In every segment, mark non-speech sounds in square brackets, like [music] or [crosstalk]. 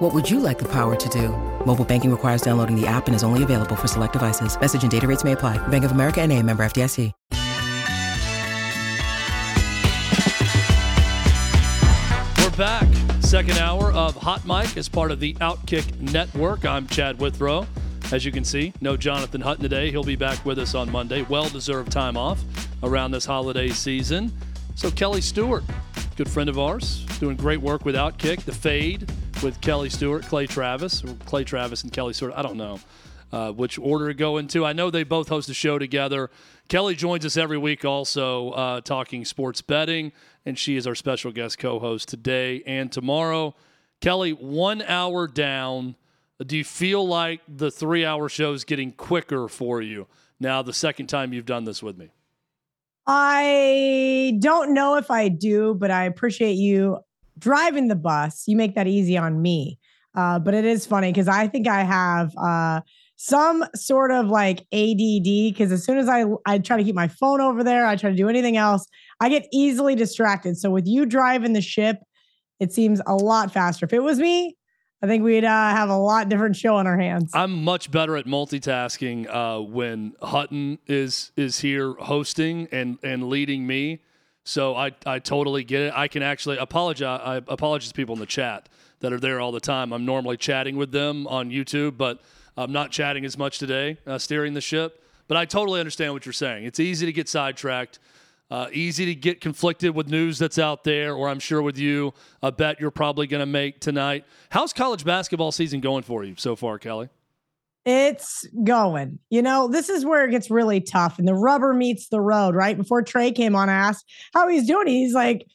What would you like the power to do? Mobile banking requires downloading the app and is only available for select devices. Message and data rates may apply. Bank of America and a member FDIC. We're back. Second hour of Hot Mic as part of the Outkick Network. I'm Chad Withrow. As you can see, no Jonathan Hutton today. He'll be back with us on Monday. Well deserved time off around this holiday season. So, Kelly Stewart, good friend of ours, doing great work with Outkick. The Fade with Kelly Stewart, Clay Travis, Clay Travis and Kelly Stewart. I don't know uh, which order to go into. I know they both host a show together. Kelly joins us every week also uh, talking sports betting, and she is our special guest co host today and tomorrow. Kelly, one hour down. Do you feel like the three hour show is getting quicker for you now, the second time you've done this with me? I don't know if I do, but I appreciate you driving the bus. You make that easy on me. Uh, but it is funny because I think I have uh, some sort of like ADD because as soon as I I try to keep my phone over there, I try to do anything else, I get easily distracted. So with you driving the ship, it seems a lot faster. If it was me, I think we'd uh, have a lot different show on our hands. I'm much better at multitasking uh, when Hutton is is here hosting and and leading me. So I I totally get it. I can actually apologize. I apologize to people in the chat that are there all the time. I'm normally chatting with them on YouTube, but I'm not chatting as much today, uh, steering the ship. But I totally understand what you're saying. It's easy to get sidetracked. Uh, easy to get conflicted with news that's out there, or I'm sure with you, a bet you're probably going to make tonight. How's college basketball season going for you so far, Kelly? It's going. You know, this is where it gets really tough and the rubber meets the road, right? Before Trey came on, I asked how he's doing. He's like,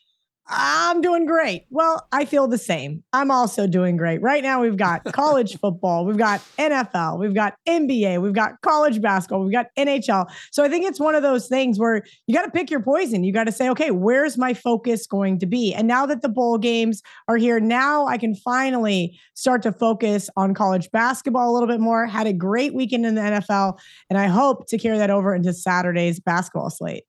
I'm doing great. Well, I feel the same. I'm also doing great. Right now, we've got [laughs] college football, we've got NFL, we've got NBA, we've got college basketball, we've got NHL. So I think it's one of those things where you got to pick your poison. You got to say, okay, where's my focus going to be? And now that the bowl games are here, now I can finally start to focus on college basketball a little bit more. Had a great weekend in the NFL, and I hope to carry that over into Saturday's basketball slate.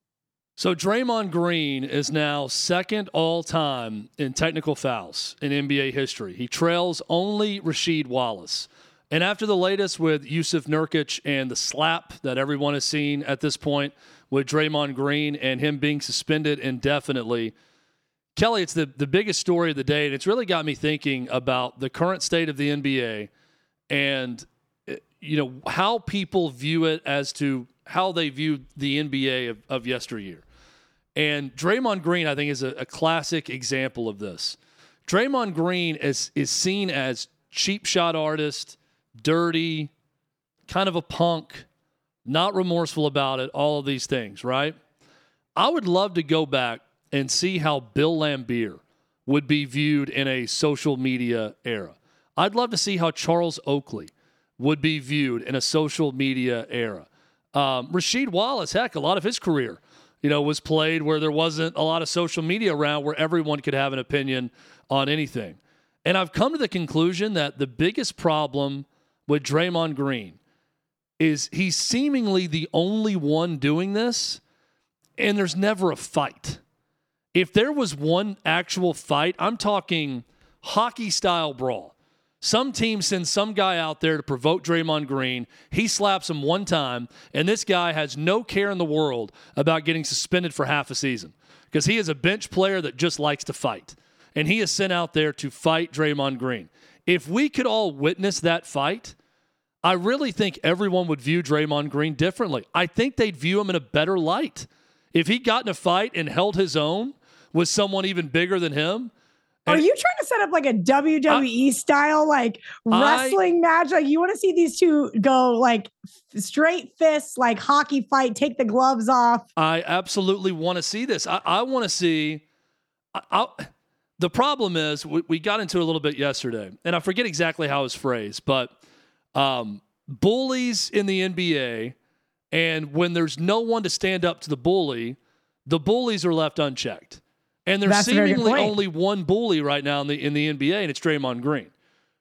So Draymond Green is now second all time in technical fouls in NBA history. He trails only Rasheed Wallace. And after the latest with Jusuf Nurkic and the slap that everyone has seen at this point with Draymond Green and him being suspended indefinitely, Kelly, it's the, the biggest story of the day. And it's really got me thinking about the current state of the NBA and eh, you know how people view it as to how they view the NBA of, of yesteryear. And Draymond Green, I think, is a, a classic example of this. Draymond Green is is seen as cheap shot artist, dirty, kind of a punk, not remorseful about it, all of these things, right? I would love to go back and see how Bill Laimbeer would be viewed in a social media era. I'd love to see how Charles Oakley would be viewed in a social media era. Um, Rasheed Wallace, heck, a lot of his career you know, was played where there wasn't a lot of social media around where everyone could have an opinion on anything. And I've come to the conclusion that the biggest problem with Draymond Green is he's seemingly the only one doing this, and there's never a fight. If there was one actual fight, I'm talking hockey style brawl. Some team sends some guy out there to provoke Draymond Green. He slaps him one time, and this guy has no care in the world about getting suspended for half a season because he is a bench player that just likes to fight. And he is sent out there to fight Draymond Green. If we could all witness that fight, I really think everyone would view Draymond Green differently. I think they'd view him in a better light. If he got in a fight and held his own with someone even bigger than him, are you trying to set up like a WWE style like wrestling I, match? Like you want to see these two go like straight fists, like hockey fight, take the gloves off? I absolutely want to see this. I, I want to see. I, the problem is we, we, got into a little bit yesterday, and I forget exactly how it was phrased, but um, bullies in the NBA And when there's no one to stand up to the bully, the bullies are left unchecked. And there's That's a very good seemingly only one bully right now in the in the NBA, and it's Draymond Green.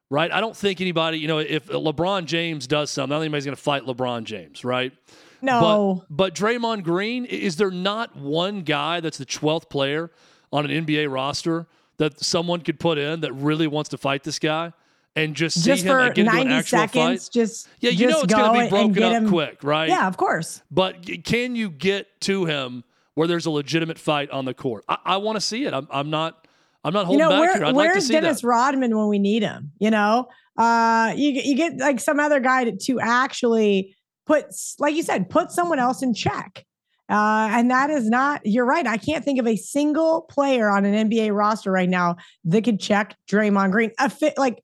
Right? I don't think anybody, you know, if LeBron James does something, I don't think anybody's going to fight LeBron James, right? No. But, but Draymond Green, is there not one guy that's the 12th player on an NBA roster that someone could put in that really wants to fight this guy and just see just him for get into an 90 actual seconds, fight? just Yeah, you just know it's go going to be broken up him- quick, right? Yeah, of course. But can you get to him where there's a legitimate fight on the court? I, I want to see it. I'm, I'm not. I'm not You holding know, back where, here. I'd where's like to see Dennis that. Rodman when we need him? You know, uh, you you get like some other guy to, to actually put, like you said, put someone else in check. Uh, and that is not, you're right. I can't think of a single player on an NBA roster right now that could check Draymond Green, a fit, like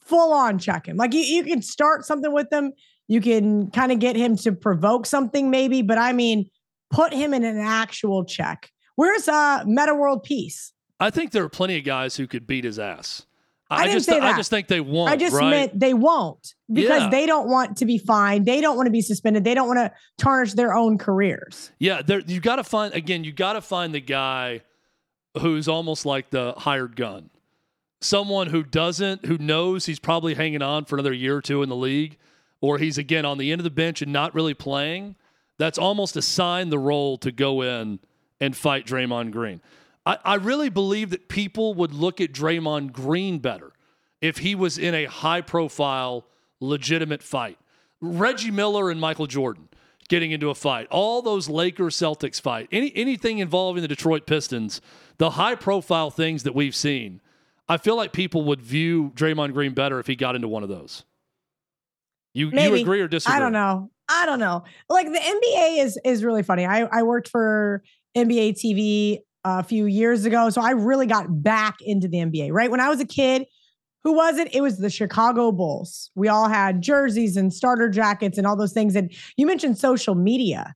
full on check him. Like you, you can start something with him. You can kind of get him to provoke something maybe, but I mean, put him in an actual check. Where's uh Metta World Peace? I think there are plenty of guys who could beat his ass. I didn't just, say I just think they won't. I just right? meant they won't because Yeah. they don't want to be fined. They don't want to be suspended. They don't want to tarnish their own careers. Yeah, there you got to find again. You got to find the guy who's almost like the hired gun, someone who doesn't, who knows he's probably hanging on for another year or two in the league, or he's again on the end of the bench and not really playing. That's almost assigned the role to go in and fight Draymond Green. I, I really believe that people would look at Draymond Green better if he was in a high profile, legitimate fight. Reggie Miller and Michael Jordan getting into a fight, all those Lakers Celtics fight, any anything involving the Detroit Pistons, the high profile things that we've seen, I feel like people would view Draymond Green better if he got into one of those. You you agree or disagree? I don't know. I don't know. Like the NBA is is really funny. I I worked for NBA TV a few years ago, so I really got back into the NBA. Right when I was a kid, who was it? It was the Chicago Bulls. We all had jerseys and starter jackets and all those things. And you mentioned social media.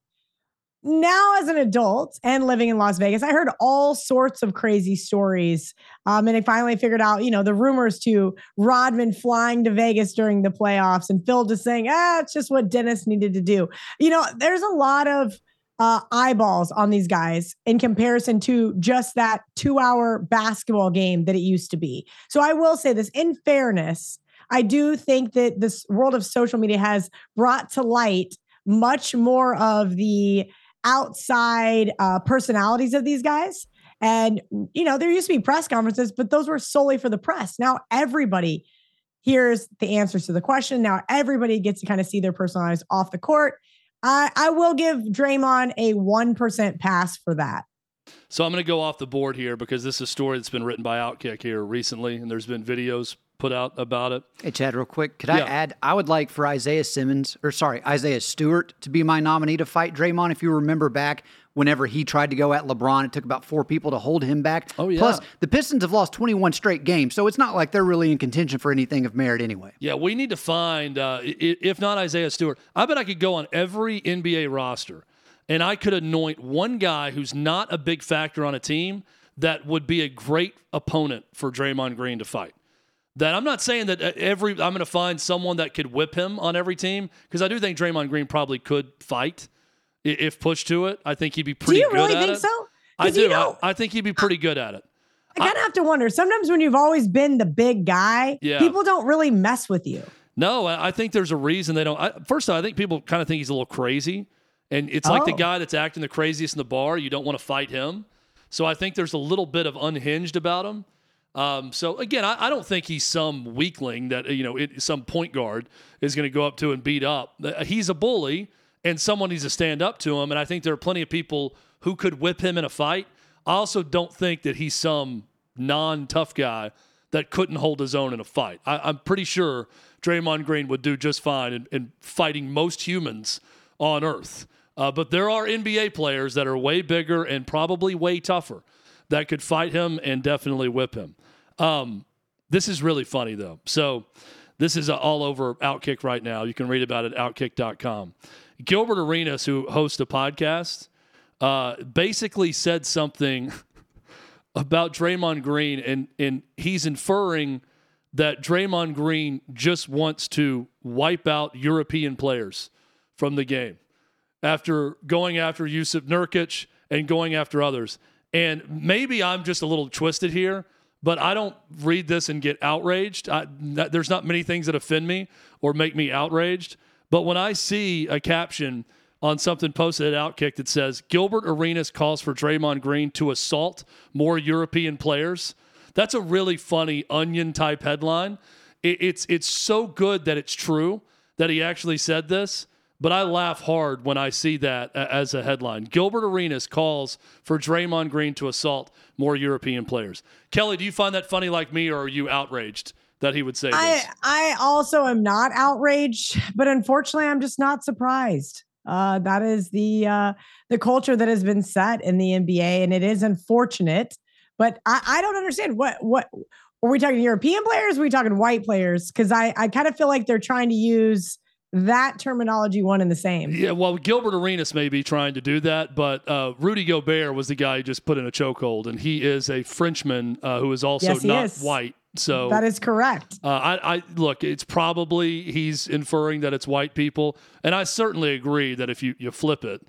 Now, as an adult and living in Las Vegas, I heard all sorts of crazy stories. Um, and I finally figured out, you know, the rumors to Rodman flying to Vegas during the playoffs and Phil just saying, ah, it's just what Dennis needed to do. You know, there's a lot of uh, eyeballs on these guys in comparison to just that two hour basketball game that it used to be. So I will say this in fairness, I do think that this world of social media has brought to light much more of the outside uh, personalities of these guys. And, you know, there used to be press conferences, but those were solely for the press. Now everybody hears the answers to the question. Now everybody gets to kind of see their personalities off the court. I, I will give Draymond a 1% pass for that. So I'm going to go off the board here because this is a story that's been written by Outkick here recently, and there's been videos put out about it. Hey, Chad, real quick, could I add? I would like for Isaiah Simmons, or sorry, Isaiah Stewart, to be my nominee to fight Draymond. If you remember back, whenever he tried to go at LeBron, it took about four people to hold him back. Oh, yeah. Plus, the Pistons have lost 21 straight games, so it's not like they're really in contention for anything of merit anyway. Yeah, we need to find, uh, if not Isaiah Stewart, I bet I could go on every NBA roster and I could anoint one guy who's not a big factor on a team that would be a great opponent for Draymond Green to fight. That I'm not saying that uh, every I'm going to find someone that could whip him on every team because I do think Draymond Green probably could fight if pushed to it. I think he'd be pretty. Do you good really at think it. so? I do. You know, I, I think he'd be pretty good at it. I kind of have to wonder. Sometimes when you've always been the big guy, Yeah. people don't really mess with you. No, I I think there's a reason they don't. I, first of all, I think people kind of think he's a little crazy, and it's like the Oh. guy that's acting the craziest in the bar. You don't want to fight him, so I think there's a little bit of unhinged about him. Um, so again, I, I don't think he's some weakling that you know it, some point guard is going to go up to and beat up. He's a bully, and someone needs to stand up to him. And I think there are plenty of people who could whip him in a fight. I also don't think that he's some non-tough guy that couldn't hold his own in a fight. I, I'm pretty sure Draymond Green would do just fine in, in fighting most humans on Earth. Uh, but there are NBA players that are way bigger and probably way tougher that could fight him and definitely whip him. Um, this is really funny though. So this is all over Outkick right now. You can read about it at outkick.com. Gilbert Arenas, who hosts a podcast, uh, basically said something [laughs] about Draymond Green, and and he's inferring that Draymond Green just wants to wipe out European players from the game. after going after Jusuf Nurkic and going after others. And maybe I'm just a little twisted here, but I don't read this and get outraged. There's not many things that offend me or make me outraged. But when I see a caption on something posted at Outkick that says Gilbert Arenas calls for Draymond Green to assault more European players, that's a really funny onion type headline. It, it's it's so good that it's true that he actually said this. But I laugh hard when I see that as a headline. Gilbert Arenas calls for Draymond Green to assault more European players. Kelly, do you find that funny like me, or are you outraged that he would say I, this? I also am not outraged, but unfortunately, I'm just not surprised. Uh, that is the uh, the culture that has been set in the NBA, and it is unfortunate. But I, I don't understand what what are we talking European players? Are we talking white players? Because I I kind of feel like they're trying to use that terminology one and the same. Yeah, well, Gilbert Arenas may be trying to do that, but uh, Rudy Gobert was the guy who just put in a chokehold, and he is a Frenchman uh, who is also Yes, not is. white. So That is correct. uh, I, I look. It's probably he's inferring that it's white people, and I certainly agree that if you you flip it,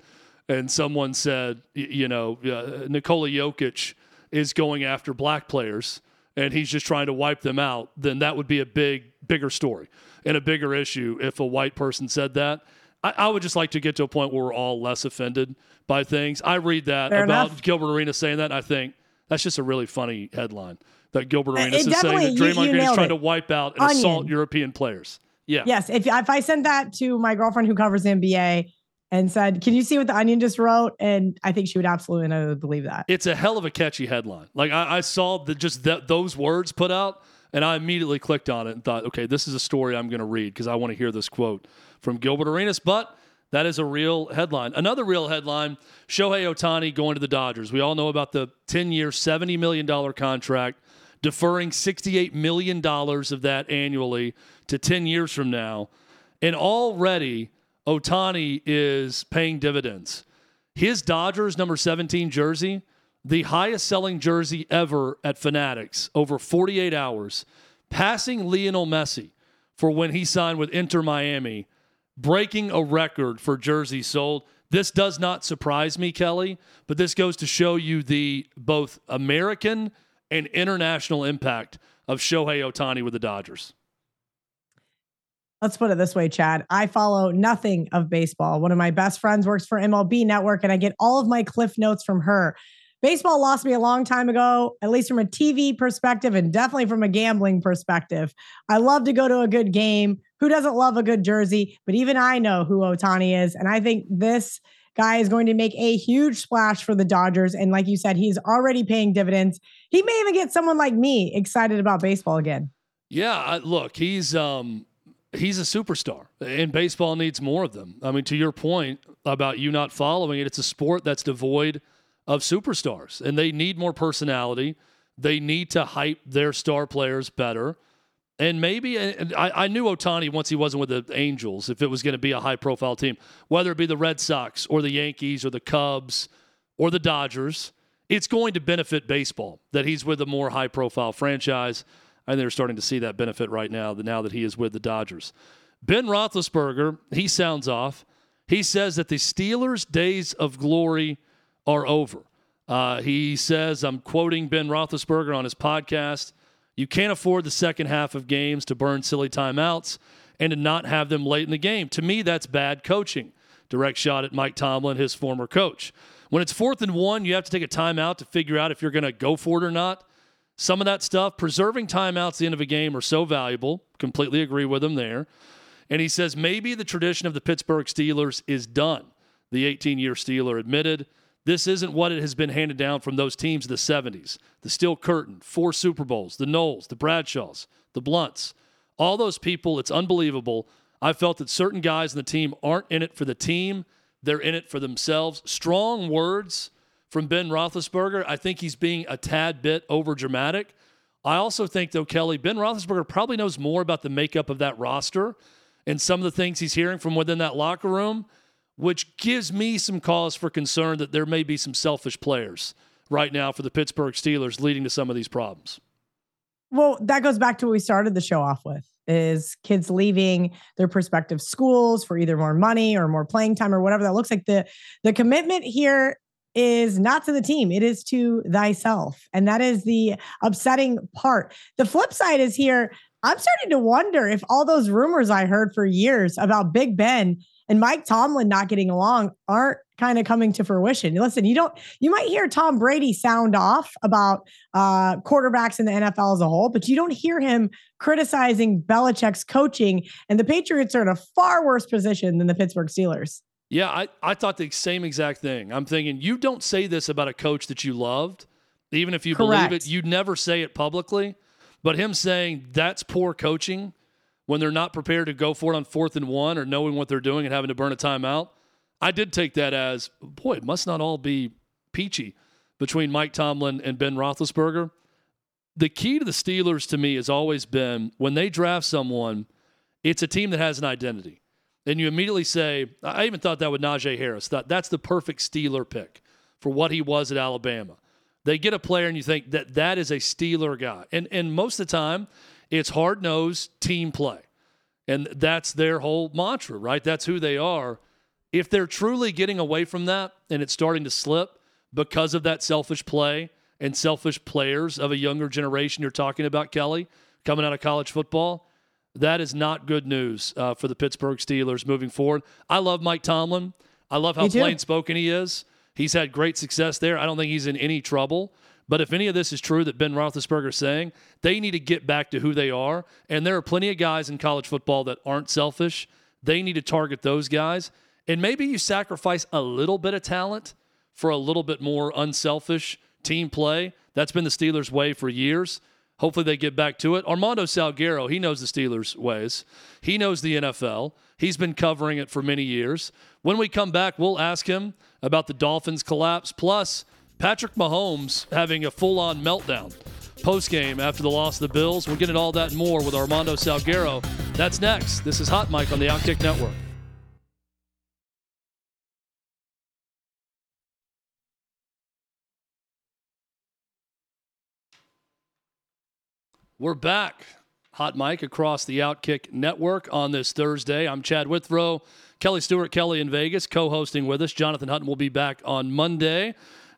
and someone said, y- you know, uh, Nikola Jokic is going after black players, and he's just trying to wipe them out, then that would be a big bigger story and a bigger issue if a white person said that. I, I would just like to get to a point where we're all less offended by things. I read that Fair about enough. Gilbert Arenas saying that, and I think that's just a really funny headline. That Gilbert Arenas it is saying that Draymond Green is trying it. to wipe out and Onion. assault European players. Yeah. Yes. If if I sent that to my girlfriend who covers the NBA and said, "Can you see what the Onion just wrote?" and I think she would absolutely know believe that. It's a hell of a catchy headline. Like I, I saw the, just that those words put out, and I immediately clicked on it and thought, okay, this is a story I'm going to read because I want to hear this quote from Gilbert Arenas. But that is a real headline. Another real headline: Shohei Ohtani going to the Dodgers. We all know about the 10-year, 70 million dollar contract, deferring 68 million dollars of that annually to 10 years from now, and already Ohtani is paying dividends. His Dodgers number 17 jersey, the highest selling jersey ever at Fanatics over 48 hours, passing Lionel Messi for when he signed with Inter Miami, breaking a record for jerseys sold. This does not surprise me, Kelly, but this goes to show you the both American and international impact of Shohei Ohtani with the Dodgers. Let's put it this way, Chad. I follow nothing of baseball. One of my best friends works for MLB Network, and I get all of my cliff notes from her. Baseball lost me a long time ago, at least from a TV perspective and definitely from a gambling perspective. I love to go to a good game. Who doesn't love a good jersey? But even I know who Ohtani is. And I think this guy is going to make a huge splash for the Dodgers. And like you said, he's already paying dividends. He may even get someone like me excited about baseball again. Yeah, look, he's um he's a superstar, and baseball needs more of them. I mean, to your point about you not following it, it's a sport that's devoid of superstars, and they need more personality. They need to hype their star players better. And maybe and I, I knew Ohtani once he wasn't with the Angels, if it was going to be a high profile team, whether it be the Red Sox or the Yankees or the Cubs or the Dodgers, it's going to benefit baseball that he's with a more high profile franchise. And they're starting to see that benefit right now, now that he is with the Dodgers. Ben Roethlisberger, he sounds off. He says that the Steelers' days of glory are over. Uh, he says, I'm quoting Ben Roethlisberger on his podcast, you can't afford the second half of games to burn silly timeouts and to not have them late in the game. To me, that's bad coaching. Direct shot at Mike Tomlin, his former coach. When it's fourth and one, you have to take a timeout to figure out if you're going to go for it or not. Some of that stuff, preserving timeouts at the end of a game are so valuable. Completely agree with him there. And he says maybe the tradition of the Pittsburgh Steelers is done. The 18 year Steeler admitted this isn't what it has been handed down from those teams of the 70s. The Steel Curtain, four Super Bowls, the Nolls, the Bradshaws, the Blounts. All those people, it's unbelievable. I felt that certain guys in the team aren't in it for the team, they're in it for themselves. Strong words from Ben Roethlisberger. I think he's being a tad bit over dramatic. I also think, though, Kelly, Ben Roethlisberger probably knows more about the makeup of that roster and some of the things he's hearing from within that locker room, which gives me some cause for concern that there may be some selfish players right now for the Pittsburgh Steelers leading to some of these problems. Well, that goes back to what we started the show off with is kids leaving their prospective schools for either more money or more playing time or whatever that looks like. The the commitment here is not to the team, it is to thyself. And that is the upsetting part. The flip side is here. I'm starting to wonder if all those rumors I heard for years about Big Ben and Mike Tomlin not getting along aren't kind of coming to fruition. Listen, you don't you might hear Tom Brady sound off about uh quarterbacks in the NFL as a whole, but you don't hear him criticizing Belichick's coaching and the Patriots are in a far worse position than the Pittsburgh Steelers. Yeah, I, I thought the same exact thing. I'm thinking you don't say this about a coach that you loved, even if you Correct. believe it, You'd never say it publicly. But him saying that's poor coaching when they're not prepared to go for it on fourth and one or knowing what they're doing and having to burn a timeout. I did take that as, boy, it must not all be peachy between Mike Tomlin and Ben Roethlisberger. The key to the Steelers to me has always been when they draft someone, it's a team that has an identity. And you immediately say, I even thought that with Najee Harris. That that's the perfect Steeler pick for what he was at Alabama. They get a player and you think that that is a Steeler guy. And and most of the time, it's hard nosed team play. And that's their whole mantra, right? That's who they are. If they're truly getting away from that and it's starting to slip because of that selfish play and selfish players of a younger generation you're talking about, Kelly, coming out of college football, that is not good news uh, for the Pittsburgh Steelers moving forward. I love Mike Tomlin. I love how plain spoken he is. He's had great success there. I don't think he's in any trouble. But if any of this is true that Ben Roethlisberger is saying, they need to get back to who they are. And there are plenty of guys in college football that aren't selfish. They need to target those guys. And maybe you sacrifice a little bit of talent for a little bit more unselfish team play. That's been the Steelers' way for years. Hopefully they get back to it. Armando Salguero, he knows the Steelers' ways. He knows the NFL. He's been covering it for many years. When we come back, we'll ask him about the Dolphins' collapse, plus Patrick Mahomes having a full on meltdown post game after the loss of the Bills. We're getting all that and more with Armando Salguero. That's next. This is Hot Mic on the Outkick Network. We're back. Hot Mic across the Outkick Network on this Thursday. I'm Chad Withrow, Kelly Stewart, Kelly in Vegas, co hosting with us. Jonathan Hutton will be back on Monday.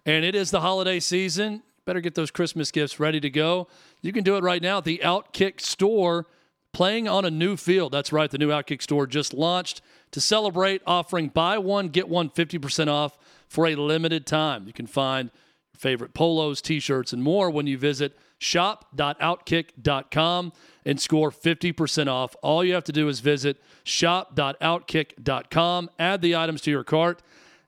And it is the holiday season. Better get those Christmas gifts ready to go. You can do it right now at the Outkick store, playing on a new field. That's right, the new Outkick store just launched to celebrate, offering buy one, get one 50% off for a limited time. You can find your favorite polos, t shirts, and more when you visit shop.outkick.com and score 50% off. All you have to do is visit shop.outkick.com, add the items to your cart,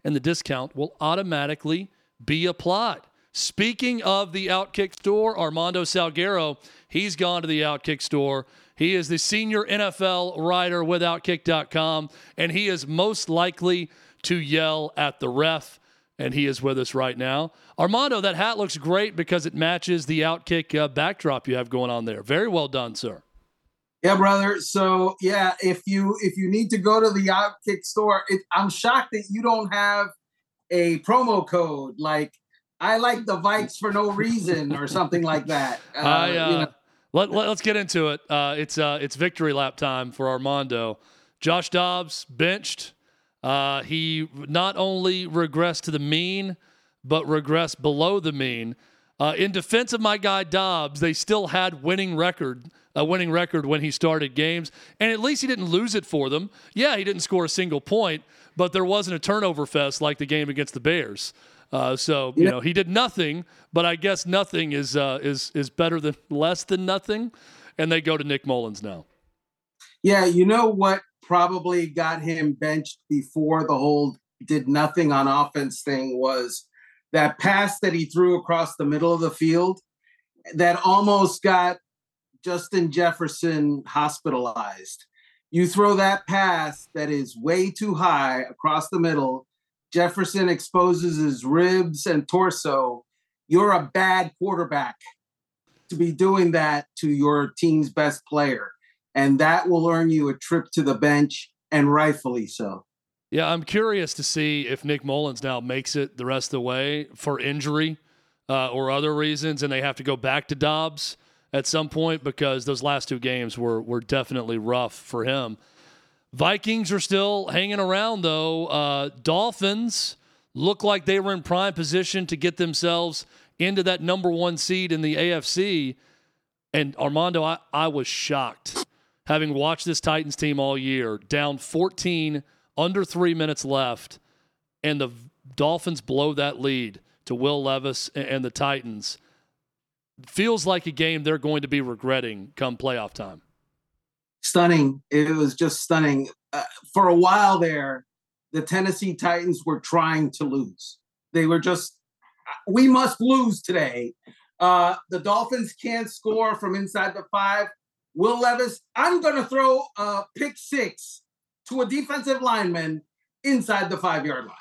and the discount will automatically be applied. Speaking of the Outkick store, Armando Salguero, he's gone to the Outkick store. He is the senior NFL writer with Outkick.com, and he is most likely to yell at the ref. And he is with us right now. Armando, that hat looks great because it matches the Outkick uh, backdrop you have going on there. Very well done, sir. Yeah, brother. So yeah, if you if you need to go to the Outkick store, it, I'm shocked that you don't have a promo code like I like the [laughs] Vikes for no reason or something like that. Uh, [laughs] I, uh, you know. let, let, us get into it. Uh, it's uh, it's victory lap time for Armando. Josh Dobbs benched. Uh, he not only regressed to the mean, but regressed below the mean. Uh, in defense of my guy Dobbs, they still had winning record a winning record when he started games, and at least he didn't lose it for them. Yeah, he didn't score a single point, but there wasn't a turnover fest like the game against the Bears. Uh, so you know he did nothing, but I guess nothing is uh, is is better than less than nothing, and they go to Nick Mullens now. Yeah, you know what probably got him benched before the whole did nothing on offense thing was that pass that he threw across the middle of the field that almost got Justin Jefferson hospitalized. You throw that pass that is way too high across the middle, Jefferson exposes his ribs and torso. You're a bad quarterback to be doing that to your team's best player. And that will earn you a trip to the bench, and rightfully so. Yeah, I'm curious to see if Nick Mullens now makes it the rest of the way for injury uh, or other reasons, and they have to go back to Dobbs at some point because those last two games were were definitely rough for him. Vikings are still hanging around though. Uh, Dolphins look like they were in prime position to get themselves into that number one seed in the AFC. And Armando, I, I was shocked having watched this Titans team all year, down 14, under three minutes left, and the Dolphins blow that lead to Will Levis and the Titans. Feels like a game they're going to be regretting come playoff time. Stunning. It was just stunning. Uh, for a while there, the Tennessee Titans were trying to lose. They were just, we must lose today. Uh, the Dolphins can't score from inside the five. Will Levis, I'm going to throw a pick six to a defensive lineman inside the five yard line.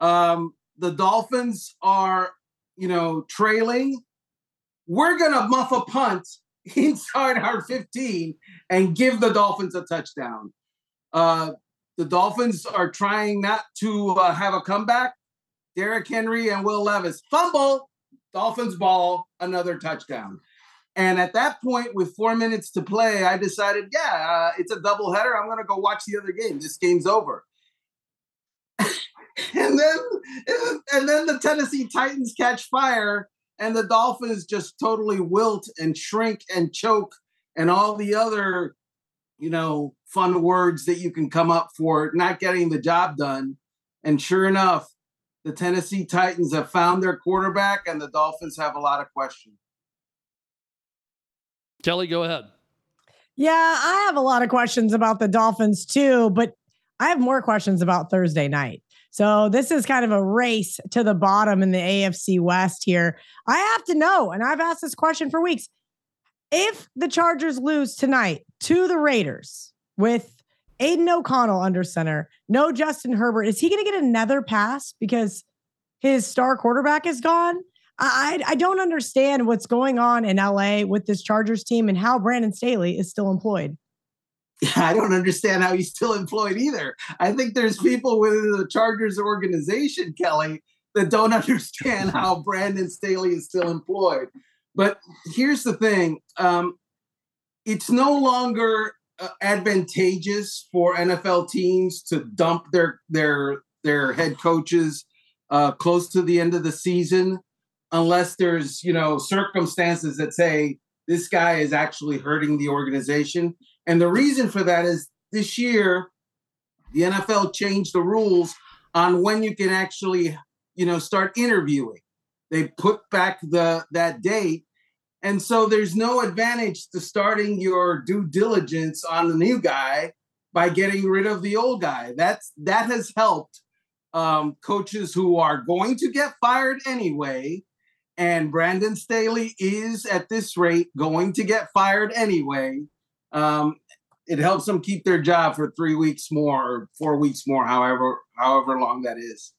Um, the Dolphins are, you know, trailing. We're going to muff a punt [laughs] inside our 15 and give the Dolphins a touchdown. Uh, the Dolphins are trying not to uh, have a comeback. Derrick Henry and Will Levis fumble, Dolphins ball, another touchdown. And at that point, with four minutes to play, I decided, yeah, uh, it's a doubleheader. I'm going to go watch the other game. This game's over. [laughs] and then, and then the Tennessee Titans catch fire, and the Dolphins just totally wilt and shrink and choke, and all the other, you know, fun words that you can come up for not getting the job done. And sure enough, the Tennessee Titans have found their quarterback, and the Dolphins have a lot of questions. Kelly, go ahead. Yeah, I have a lot of questions about the Dolphins too, but I have more questions about Thursday night. So this is kind of a race to the bottom in the AFC West here. I have to know, and I've asked this question for weeks. If the Chargers lose tonight to the Raiders with Aidan O'Connell under center, no Justin Herbert, is he going to get another pass because his star quarterback is gone? I, I don't understand what's going on in LA with this Chargers team and how Brandon Staley is still employed. [laughs] I don't understand how he's still employed either. I think there's people within the Chargers organization, Kelly, that don't [laughs] understand how Brandon Staley is still employed. But here's the thing um, it's no longer uh, advantageous for NFL teams to dump their their their head coaches uh, close to the end of the season unless there's you know circumstances that say this guy is actually hurting the organization and the reason for that is this year, the NFL changed the rules on when you can actually, you know, start interviewing. They put back the that date. And so there's no advantage to starting your due diligence on the new guy by getting rid of the old guy. That's that has helped um, coaches who are going to get fired anyway. And Brandon Staley is at this rate going to get fired anyway um, it helps them keep their job for three weeks more or four weeks more, however however long that is.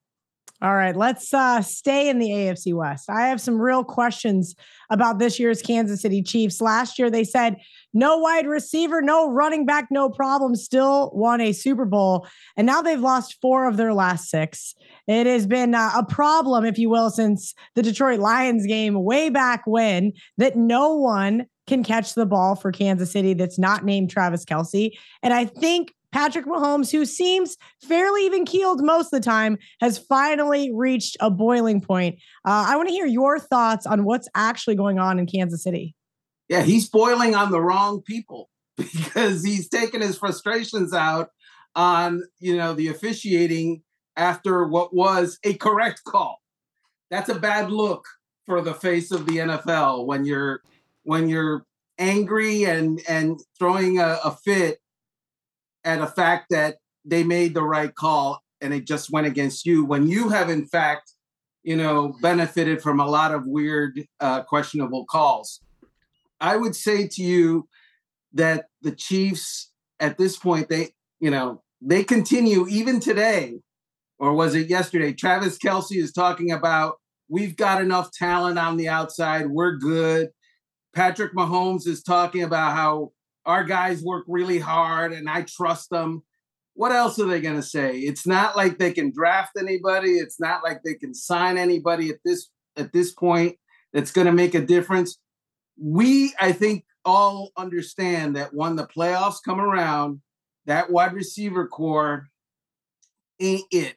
All right, let's uh, stay in the AFC West. I have some real questions about this year's Kansas City Chiefs. Last year, they said no wide receiver, no running back, no problem, still won a Super Bowl. And now they've lost four of their last six. It has been uh, a problem, if you will, since the Detroit Lions game way back when that no one can catch the ball for Kansas City that's not named Travis Kelce. And I think Patrick Mahomes, who seems fairly even keeled most of the time, has finally reached a boiling point. Uh, I want to hear your thoughts on what's actually going on in Kansas City. Yeah, he's boiling on the wrong people [laughs] because he's taking his frustrations out on you know the officiating after what was a correct call. That's a bad look for the face of the NFL when you're when you're angry and and throwing a, a fit at a fact that they made the right call and it just went against you when you have in fact you know benefited from a lot of weird uh, questionable calls i would say to you that the chiefs at this point they you know they continue even today or was it yesterday? Travis Kelce is talking about we've got enough talent on the outside. We're good Patrick Mahomes is talking about how our guys work really hard and I trust them. What else are they going to say? It's not like they can draft anybody. It's not like they can sign anybody at this at this point that's going to make a difference. we, I think, all understand that when the playoffs come around, that wide receiver corps ain't it.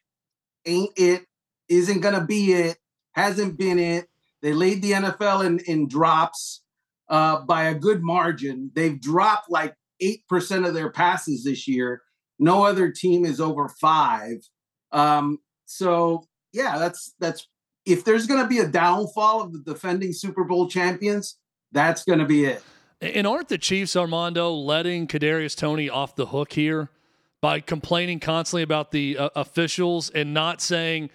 Ain't it. Isn't going to be it. Hasn't been it. They laid the NFL in, in drops uh, by a good margin. They've dropped like 8% of their passes this year. No other team is over five. Um, so yeah, that's that's if there's going to be a downfall of the defending Super Bowl champions, that's going to be it. And aren't the Chiefs, Armando, letting Kadarius Toney off the hook here by complaining constantly about the uh, officials and not saying,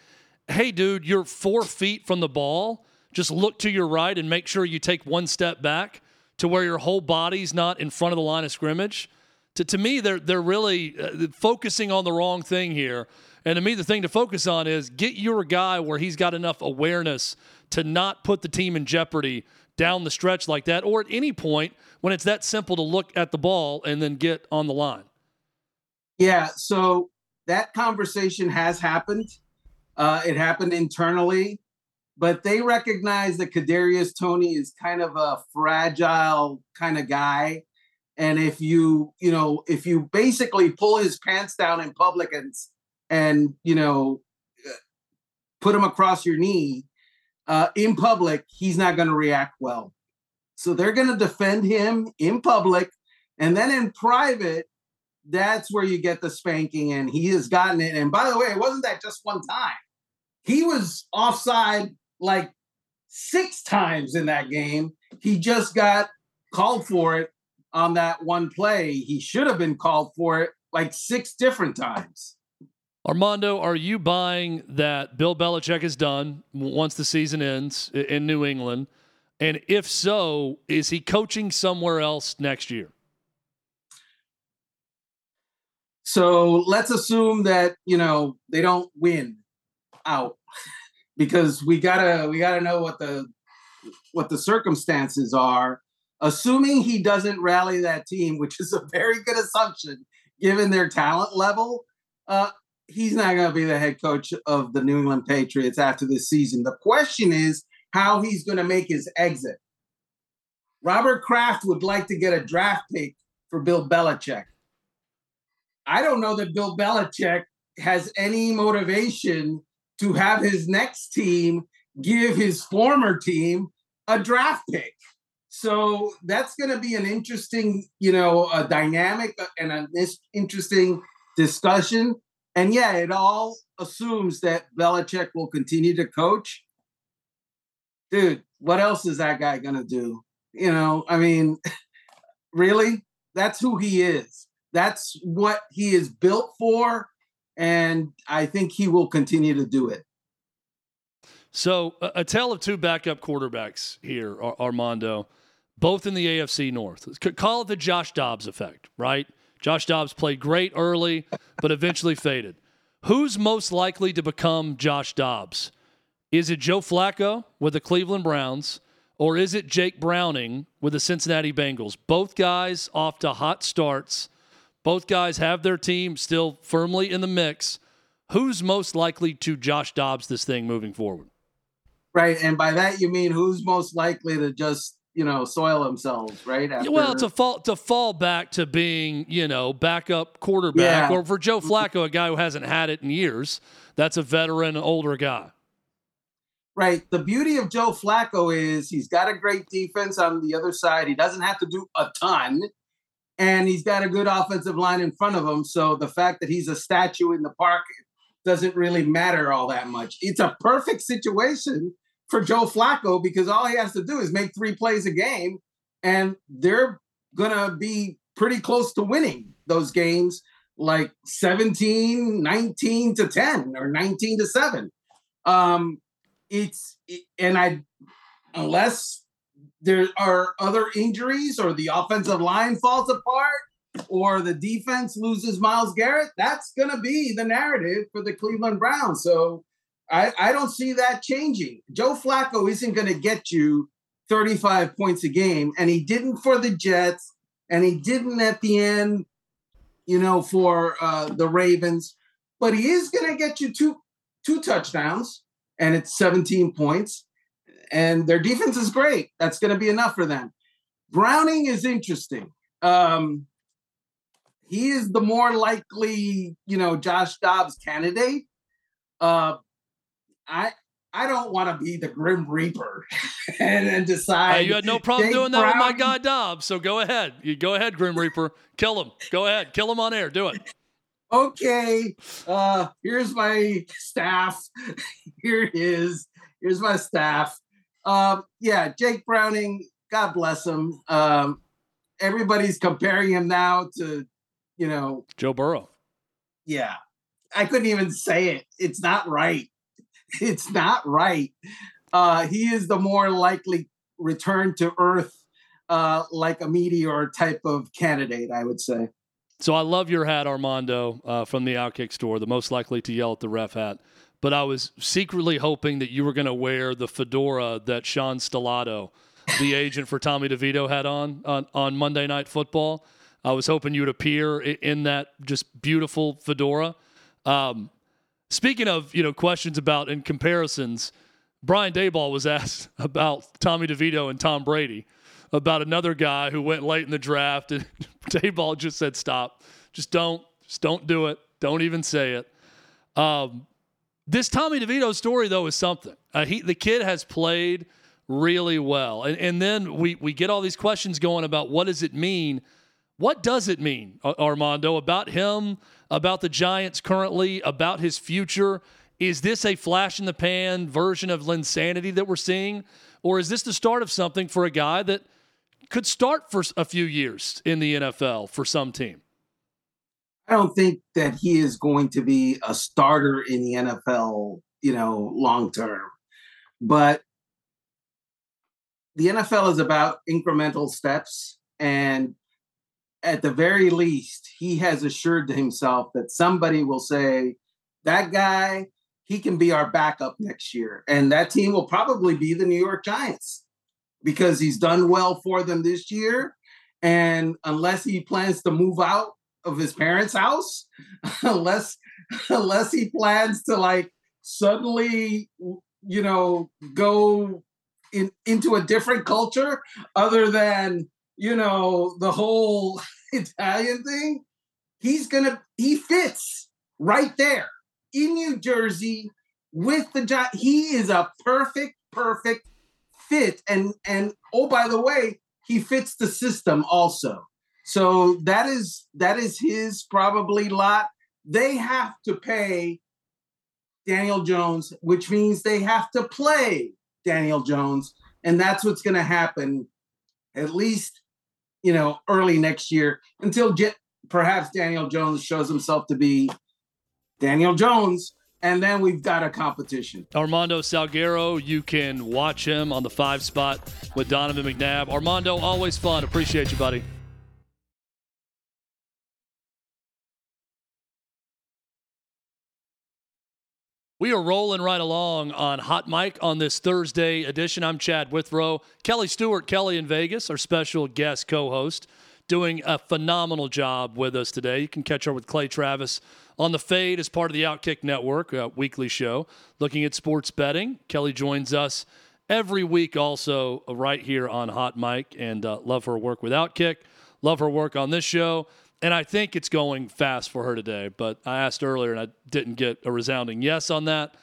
"Hey, dude, you're four feet from the ball. Just look to your right and make sure you take one step back to where your whole body's not in front of the line of scrimmage." To, to me, they're they're really uh, focusing on the wrong thing here. And to me, the thing to focus on is get your guy where he's got enough awareness to not put the team in jeopardy down the stretch like that, or at any point when it's that simple to look at the ball and then get on the line. Yeah, so that conversation has happened. Uh, it happened internally, but they recognize that Kadarius Toney is kind of a fragile kind of guy, and if you you know if you basically pull his pants down in public and and you know put him across your knee, uh, in public, he's not going to react well. So they're going to defend him in public. And then in private, that's where you get the spanking. And he has gotten it. And by the way, it wasn't that just one time. He was offside like six times in that game. He just got called for it on that one play. He should have been called for it like six different times. Armando, are you buying that Bill Belichick is done once the season ends in New England? And if so, is he coaching somewhere else next year? So let's assume that, you know, they don't win out [laughs] because we gotta we gotta know what the what the circumstances are. Assuming he doesn't rally that team, which is a very good assumption given their talent level, uh, he's not going to be the head coach of the New England Patriots after this season. The question is how he's going to make his exit. Robert Kraft would like to get a draft pick for Bill Belichick. I don't know that Bill Belichick has any motivation to have his next team give his former team a draft pick. So that's going to be an interesting, you know, a dynamic and an interesting discussion. And yeah, it all assumes that Belichick will continue to coach. Dude, what else is that guy going to do? You know, I mean, [laughs] really? That's who he is. That's what he is built for. And I think he will continue to do it. So, a tale of two backup quarterbacks here, Armando, both in the AFC North. Call it the Josh Dobbs effect, right? Josh Dobbs played great early, but eventually faded. Who's most likely to become Josh Dobbs? Is it Joe Flacco with the Cleveland Browns, or is it Jake Browning with the Cincinnati Bengals? Both guys off to hot starts. Both guys have their team still firmly in the mix. Who's most likely to Josh Dobbs this thing moving forward? Right. And by that, you mean who's most likely to just you know soil themselves right After... well to fall to fall back to being you know backup quarterback yeah. or for joe flacco a guy who hasn't had it in years that's a veteran older guy right the beauty of joe flacco is he's got a great defense on the other side he doesn't have to do a ton and he's got a good offensive line in front of him so the fact that he's a statue in the park doesn't really matter all that much it's a perfect situation for Joe Flacco because all he has to do is make three plays a game, and they're gonna be pretty close to winning those games, like 17, 19 to 10 or 19 to 7. Um, it's and I unless there are other injuries or the offensive line falls apart or the defense loses Myles Garrett, that's going to be the narrative for the Cleveland Browns. So I, I don't see that changing. Joe Flacco isn't going to get you 35 points a game, and he didn't for the Jets, and he didn't at the end, you know, for uh, the Ravens. But he is going to get you two two touchdowns, and it's 17 points. And their defense is great. That's going to be enough for them. Browning is interesting. Um, he is the more likely, you know, Josh Dobbs candidate. Uh, I I don't want to be the Grim Reaper [laughs] and, and decide. Hey, you had no problem Jake doing that Brown. with my guy Dobbs, so go ahead. You go ahead, Grim Reaper. Kill him. Go ahead. Kill him on air. Do it. Okay. Uh, here's my staff. [laughs] Here it is. Here's my staff. Um, yeah, Jake Browning. God bless him. Um, everybody's comparing him now to, you know, Joe Burrow. Yeah, I couldn't even say it. It's not right. [laughs] it's not right. Uh, he is the more likely return to Earth, uh, like a meteor type of candidate, I would say. So I love your hat, Armando, uh, from the Outkick store, the most likely to yell at the ref hat. But I was secretly hoping that you were going to wear the fedora that Sean Stellato, the [laughs] agent for Tommy DeVito, had on, on on Monday Night Football. I was hoping you would appear in that just beautiful fedora. Um, Speaking of, you know, questions about and comparisons, Brian Daboll was [laughs] asked about Tommy DeVito and Tom Brady, about another guy who went late in the draft, and [laughs] Dayball just said, "Stop, just don't, just don't do it, don't even say it." Um, this Tommy DeVito story, though, is something. Uh, he, the kid has played really well, and and then we we get all these questions going about what does it mean. What does it mean, Armando, about him about the Giants currently, about his future? Is this a flash in the pan version of Linsanity that we're seeing? Or is this the start of something for a guy that could start for a few years in the NFL for some team? I don't think that he is going to be a starter in the NFL, you know, long term. But the NFL is about incremental steps. And at the very least, he has assured himself that somebody will say, that guy, he can be our backup next year. And that team will probably be the New York Giants because he's done well for them this year. And unless he plans to move out of his parents' house, [laughs] unless unless he plans to like suddenly, you know, go in into a different culture other than you know, the whole [laughs] Italian thing, he's gonna he fits right there in New Jersey with the job. He is a perfect, perfect fit. And and oh, by the way, he fits the system also. So that is that is his probably lot. They have to pay Daniel Jones, which means they have to play Daniel Jones, and that's what's going to happen at least you know, early next year until get, perhaps Daniel Jones shows himself to be Daniel Jones. And then we've got a competition. Armando Salguero, you can watch him on the five spot with Donovan McNabb. Armando, always fun. Appreciate you, buddy. We are rolling right along on Hot Mic on this Thursday edition. I'm Chad Withrow. Kelly Stewart, Kelly in Vegas, our special guest co host, doing a phenomenal job with us today. You can catch her with Clay Travis on The Fade as part of the Outkick Network, weekly show looking at sports betting. Kelly joins us every week also right here on Hot Mic and uh, love her work with Outkick, love her work on this show and I think it's going fast for her today. But I asked earlier and I didn't get a resounding yes on that.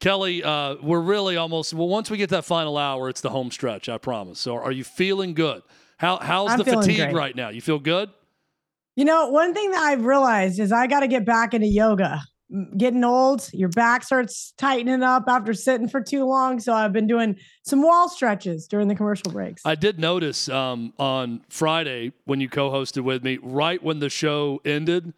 Kelly, uh, we're really almost well. Once we get that final hour, it's the home stretch. I promise. So, are you feeling good? How how's I'm the fatigue great. right now? You feel good? You know, one thing that I've realized is I got to get back into yoga getting old, your back starts tightening up after sitting for too long. So I've been doing some wall stretches during the commercial breaks. I did notice um, on Friday when you co hosted with me, right when the show ended,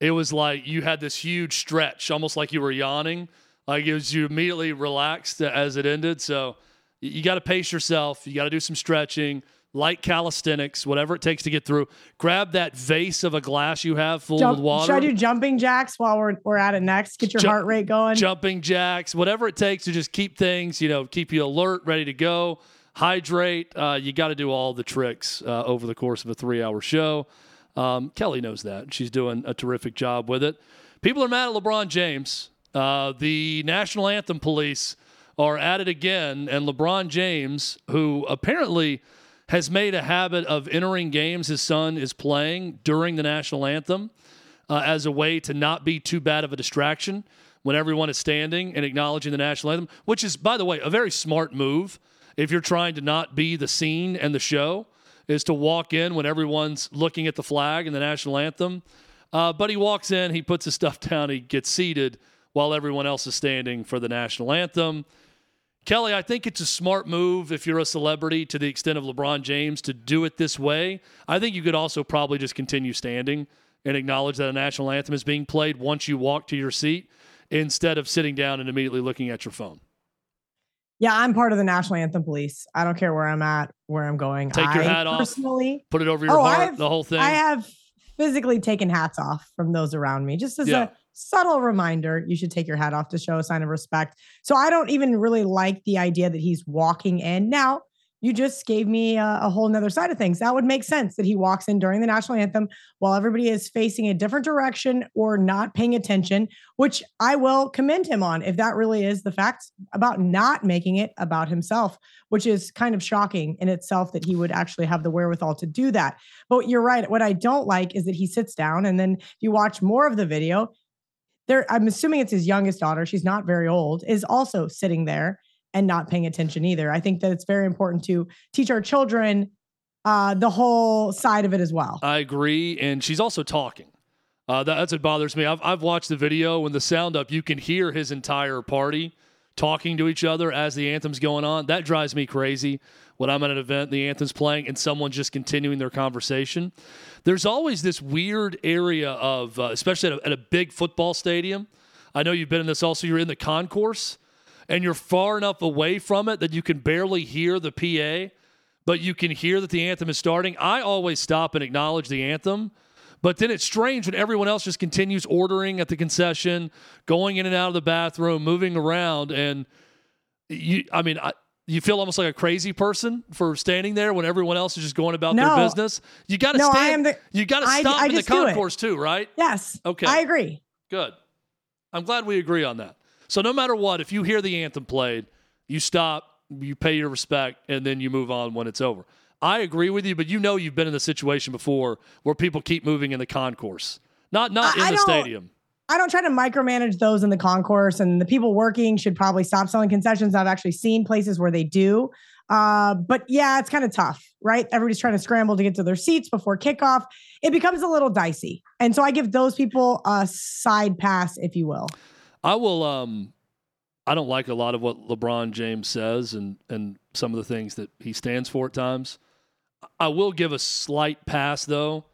it was like you had this huge stretch, almost like you were yawning. Like it was you immediately relaxed as it ended. So you got to pace yourself, you got to do some stretching light calisthenics, whatever it takes to get through. Grab that vase of a glass you have full Jump, with water. Should I do jumping jacks while we're, we're at it next? Get your Jump, heart rate going. Jumping jacks, whatever it takes to just keep things, you know, keep you alert, ready to go. Hydrate. Uh, you got to do all the tricks uh, over the course of a three hour show. Um, Kelly knows that. She's doing a terrific job with it. People are mad at LeBron James. Uh, the national anthem police are at it again. And LeBron James, who apparently has made a habit of entering games his son is playing during the national anthem uh, as a way to not be too bad of a distraction when everyone is standing and acknowledging the national anthem, which is, by the way, a very smart move if you're trying to not be the scene and the show, is to walk in when everyone's looking at the flag and the national anthem. Uh, but he walks in, he puts his stuff [laughs] down, he gets seated while everyone else is standing for the national anthem. Kelly, I think it's a smart move if you're a celebrity to the extent of LeBron James to do it this way. I think you could also probably just continue standing and acknowledge that a national anthem is being played once you walk to your seat instead of sitting down and immediately looking at your phone. Yeah, I'm part of the national anthem police. I don't care where I'm at, where I'm going. Take your I hat off, personally, put it over your Oh, heart, I've- the whole thing. I have physically taken hats off from those around me, just as Yeah. a subtle reminder. You should take your hat off to show a sign of respect. So I don't even really like the idea that he's walking in. Now, you just gave me a, a whole nother side of things. That would make sense that he walks in during the national anthem while everybody is facing a different direction or not paying attention, which I will commend him on if that really is the fact about not making it about himself, which is kind of shocking in itself that he would actually have the wherewithal to do that. But you're right. What I don't like is that he sits down and then you watch more of the video, there I'm assuming it's his youngest daughter, she's not very old, is also sitting there and not paying attention either. I think that it's very important to teach our children uh, the whole side of it as well. I agree, and she's also talking. Uh, that, that's what bothers me. I've, I've watched the video when the sound up, you can hear his entire party talking to each other as the anthem's going on. That drives me crazy when I'm at an event, the anthem's playing, and someone's just continuing their conversation. There's always this weird area of, uh, especially at a, at a big football stadium. I know you've been in this also. You're in the concourse, and you're far enough away from it that you can barely hear the PA, but you can hear that the anthem is starting. I always stop and acknowledge the anthem. But then it's strange when everyone else just continues ordering at the concession, going in and out of the bathroom, moving around, and you. I mean, I, you feel almost like a crazy person for standing there when everyone else is just going about No. their business. You got to No, I stand. am the- you got to stop I in the just do it. concourse too, right? Yes. Okay. I agree. Good. I'm glad we agree on that. So no matter what, if you hear the anthem played, you stop, you pay your respect, and then you move on when it's over. I agree with you, but you know you've been in the situation before where people keep moving in the concourse, not not I- in I the stadium. I don't try to micromanage those in the concourse, and the people working should probably stop selling concessions. I've actually seen places where they do. Uh, but yeah, it's kind of tough, right? Everybody's trying to scramble to get to their seats before kickoff. It becomes a little dicey. And so I give those people a side pass, if you will. I will. Um, I don't like a lot of what LeBron James says and and some of the things that he stands for at times. I will give a slight pass though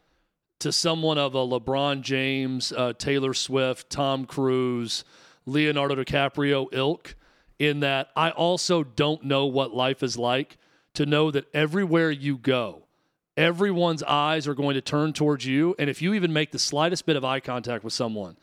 to someone of a LeBron James, uh, Taylor Swift, Tom Cruise, Leonardo DiCaprio ilk. In that, I also don't know what life is like to know that everywhere you go, everyone's eyes are going to turn towards you, and if you even make the slightest bit of eye contact with someone,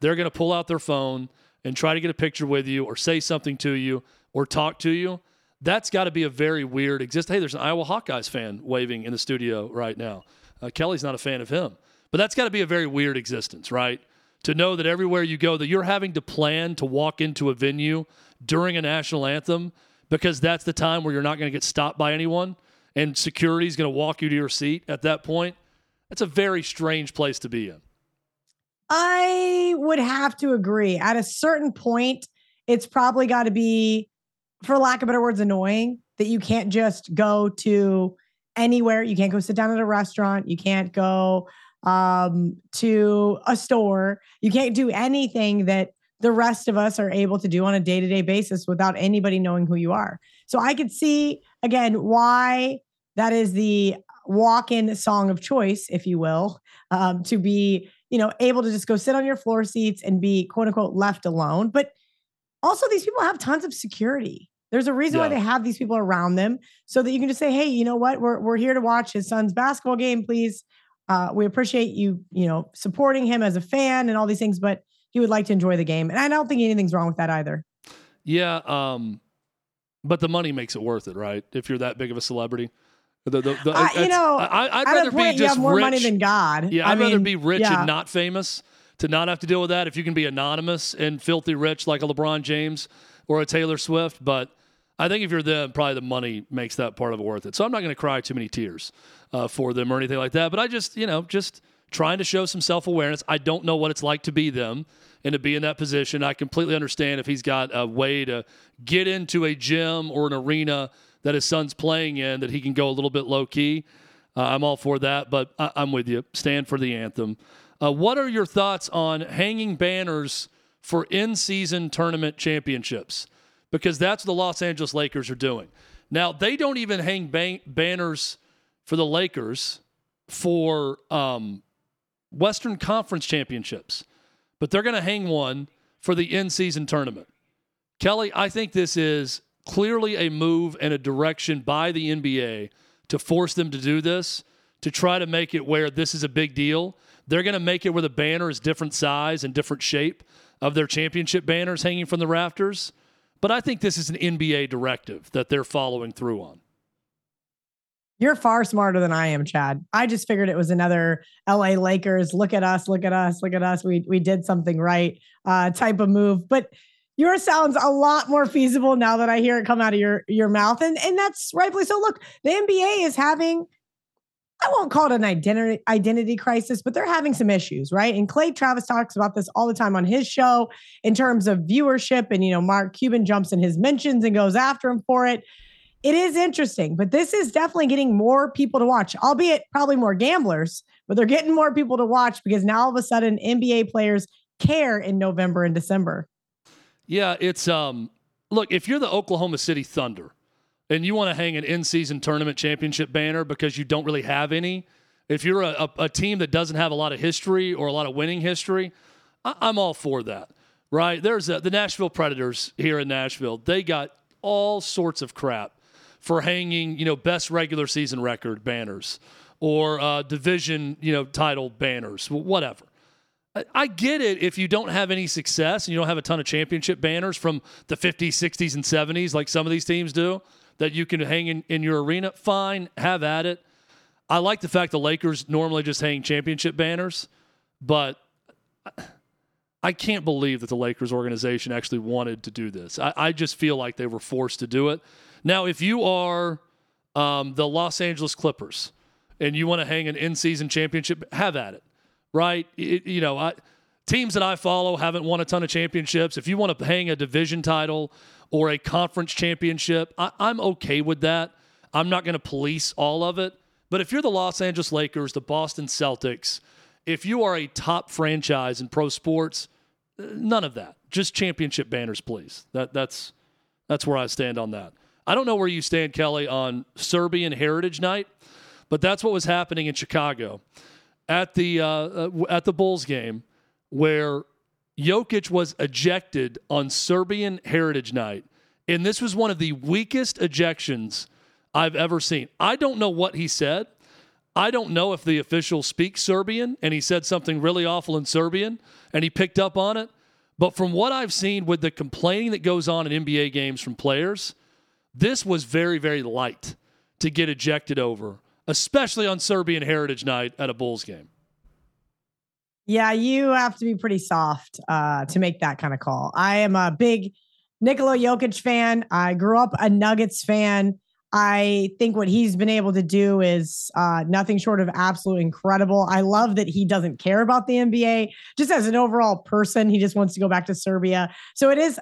they're going to pull out their phone and try to get a picture with you or say something to you or talk to you. That's got to be a very weird exist. Hey, there's an Iowa Hawkeyes fan waving in the studio right now. Uh, Kelly's not a fan of him, but that's got to be a very weird existence, right? To know that everywhere you go, that you're having to plan to walk into a venue during a national anthem because that's the time where you're not going to get stopped by anyone and security's going to walk you to your seat at that point. That's a very strange place to be in. I would have to agree. At a certain point, it's probably got to be, for lack of better words, annoying that you can't just go to anywhere. You can't go sit down at a restaurant. You can't go um, to a store. You can't do anything that the rest of us are able to do on a day to day basis without anybody knowing who you are. So I could see, again, why that is the walk in song of choice, if you will, um, to be you know, able to just go sit on your floor seats and be quote unquote left alone. But also, these people have tons of security. There's a reason why they have these people around them so that you can just say, hey, you know what? We're, we're here to watch his son's basketball game. Please. Uh, we appreciate you, you know, supporting him as a fan and all these things, but he would like to enjoy the game. And I don't think anything's wrong with that either. Yeah, um, but the money makes it worth it, right? If you're that big of a celebrity, the, the, the, Uh, you know, I, I'd At rather point, be just more rich. money than God. yeah, I I'd rather be rich yeah. and not famous to not have to deal with that. If you can be anonymous and filthy rich like a LeBron James or a Taylor Swift, but I think if you're them, probably the money makes that part of it worth it. So I'm not going to cry too many tears uh, for them or anything like that. But I just, you know, just trying to show some self awareness. I don't know what it's like to be them and to be in that position. I completely understand if he's got a way to get into a gym or an arena that his son's playing in that he can go a little bit low key. Uh, I'm all for that, but I- am with you. Stand for the anthem. Uh, what are your thoughts on hanging banners for in season tournament championships? Because that's what the Los Angeles Lakers are doing. Now, they don't even hang ban- banners for the Lakers for um, Western Conference championships, but they're going to hang one for the in season tournament. Kelly, I think this is clearly a move and a direction by the NBA to force them to do this, to try to make it where this is a big deal. They're going to make it where the banner is different size and different shape of their championship banners hanging from the rafters. But I think this is an NBA directive that they're following through on. You're far smarter than I am, Chad. I just figured it was another LA Lakers, look at us, look at us, look at us. We we did something right uh, type of move. But yours sounds a lot more feasible now that I hear it come out of your your mouth. And and that's rightfully so. Look, the NBA is having I won't call it an identity identity crisis, but they're having some issues, right? And Clay Travis talks about this all the time on his show in terms of viewership. And you know, Mark Cuban jumps in his mentions and goes after him for it. It is interesting, but this is definitely getting more people to watch, albeit probably more gamblers, but they're getting more people to watch because now all of a sudden NBA players care in November and December. Yeah, it's um look, if you're the Oklahoma City Thunder, and you want to hang an in-season tournament championship banner because you don't really have any, if you're a, a, a team that doesn't have a lot of history or a lot of winning history, I, am all for that. Right? There's a, the Nashville Predators here in Nashville. They got all sorts of crap for hanging, you know, best regular season record banners or uh, division, you know, title banners, whatever. I get it if you don't have any success and you don't have a ton of championship banners from the 50s, 60s, and 70s like some of these teams do that you can hang in, in your arena, fine, have at it. I like the fact the Lakers normally just hang championship banners, but I can't believe that the Lakers organization actually wanted to do this. I, I just feel like they were forced to do it. Now, if you are um, the Los Angeles Clippers and you want to hang an in season championship, have at it, right? It, you know, I, teams that I follow haven't won a ton of championships. If you want to hang a division title, or a conference championship, I, I'm okay with that. I'm not going to police all of it. But if you're the Los Angeles Lakers, the Boston Celtics, if you are a top franchise in pro sports, none of that. Just championship banners, please. That that's that's where I stand on that. I don't know where you stand, Kelly, on Serbian Heritage Night, but that's what was happening in Chicago at the uh, uh at the Bulls game, where Jokic was ejected on Serbian Heritage Night, and this was one of the weakest ejections I've ever seen. I don't know what he said. I don't know if the official speaks Serbian and he said something really awful in Serbian and he picked up on it. But from what I've seen with the complaining that goes on in NBA games from players, this was very, very light to get ejected over, especially on Serbian Heritage Night at a Bulls game. Yeah, you have to be pretty soft uh, to make that kind of call. I am a big Nikola Jokic fan. I grew up a Nuggets fan. I think what he's been able to do is uh, nothing short of absolute incredible. I love that he doesn't care about the NBA. Just as an overall person, he just wants to go back to Serbia. So it is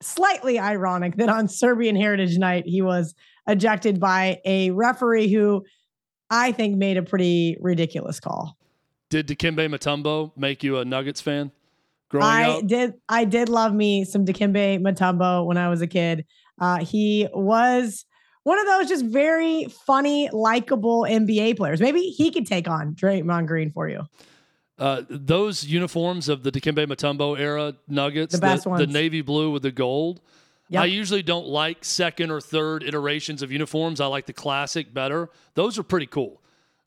slightly ironic that on Serbian Heritage Night, he was ejected by a referee who I think made a pretty ridiculous call. Did Dikembe Mutombo make you a Nuggets fan? Growing I up? did. I did love me some Dikembe Mutombo when I was a kid. Uh, he was one of those just very funny, likable NBA players. Maybe he could take on Draymond Green for you. Uh, those uniforms of the Dikembe Mutombo era Nuggets, the best the, ones, the navy blue with the gold. Yep. I usually don't like second or third iterations of uniforms. I like the classic better. Those are pretty cool.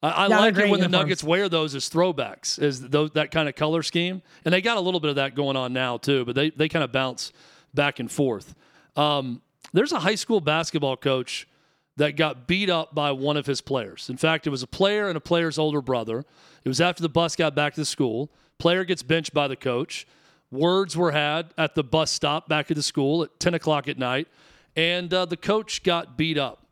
I, I like it when the Nuggets wear those as throwbacks, as those, that kind of color scheme, and they got a little bit of that going on now too. But they they kind of bounce back and forth. Um, there's a high school basketball coach that got beat up by one of his players. In fact, it was a player and a player's older brother. It was after the bus got back to the school. Player gets benched by the coach. Words were had at the bus stop back at the school at 10 o'clock at night, and uh, the coach got beat up.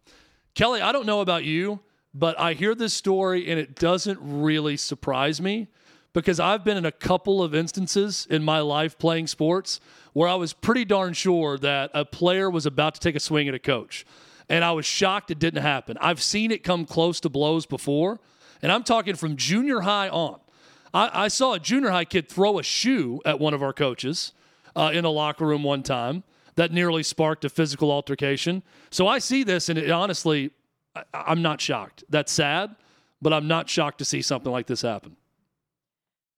Kelly, I don't know about you, but I hear this story and it doesn't really surprise me because I've been in a couple of instances in my life playing sports where I was pretty darn sure that a player was about to take a swing at a coach. And I was shocked it didn't happen. I've seen it come close to blows before, and I'm talking from junior high on. I, I saw a junior high kid throw a shoe at one of our coaches uh, in a locker room one time that nearly sparked a physical altercation. So I see this, and it, honestly, I, I'm not shocked. That's sad, but I'm not shocked to see something like this happen.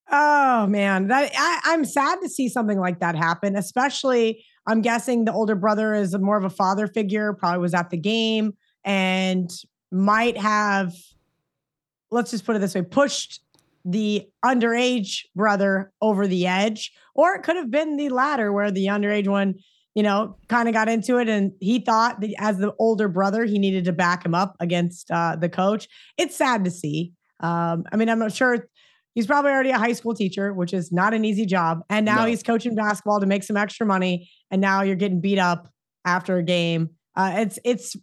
Oh man, that I, I'm sad to see something like that happen. Especially, I'm guessing the older brother is more of a father figure. Probably was at the game and might have, let's just put it this way, pushed the underage brother over the edge, or it could have been the latter, where the underage one, you know, kind of got into it, and he thought that as the older brother, he needed to back him up against uh, the coach. It's sad to see. Um, I mean, I'm not sure He's probably already a high school teacher, which is not an easy job. And now no. he's coaching basketball to make some extra money. And now you're getting beat up after a game. Uh, it's it's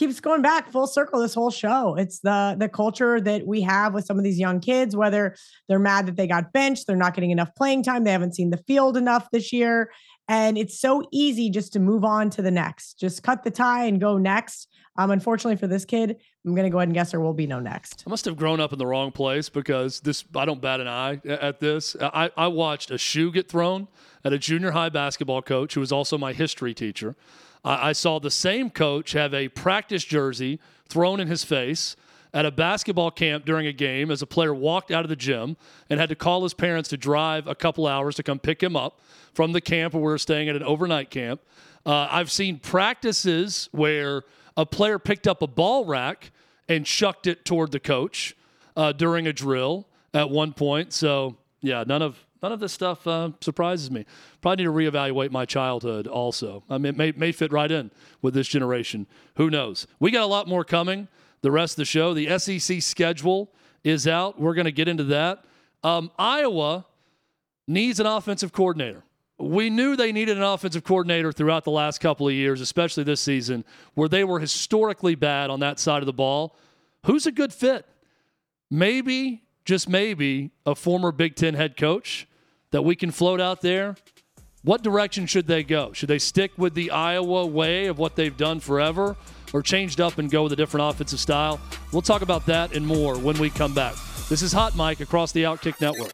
keeps going back full circle this whole show it's the the culture that we have with some of these young kids whether they're mad that they got benched they're not getting enough playing time they haven't seen the field enough this year and it's so easy just to move on to the next just cut the tie and go next um, unfortunately for this kid, I'm going to go ahead and guess there will be no next. I must have grown up in the wrong place because this. I don't bat an eye at this. I, I watched a shoe get thrown at a junior high basketball coach who was also my history teacher. I, I saw the same coach have a practice jersey thrown in his face at a basketball camp during a game as a player walked out of the gym and had to call his parents to drive a couple hours to come pick him up from the camp where we were staying at an overnight camp. Uh, I've seen practices where a player picked up a ball rack and chucked it toward the coach uh, during a drill at one point. So yeah, none of none of this stuff uh, surprises me. Probably need to reevaluate my childhood also. I mean, it may, may fit right in with this generation. Who knows? We got a lot more coming. The rest of the show, the SEC schedule is out. We're going to get into that. Um, Iowa needs an offensive coordinator we knew they needed an offensive coordinator throughout the last couple of years, especially this season, where they were historically bad on that side of the ball. Who's a good fit? Maybe, just maybe, a former Big Ten head coach that we can float out there. What direction should they go? Should they stick with the Iowa way of what they've done forever or changed up and go with a different offensive style? We'll talk about that and more when we come back. This is Hot Mic across the Outkick Network.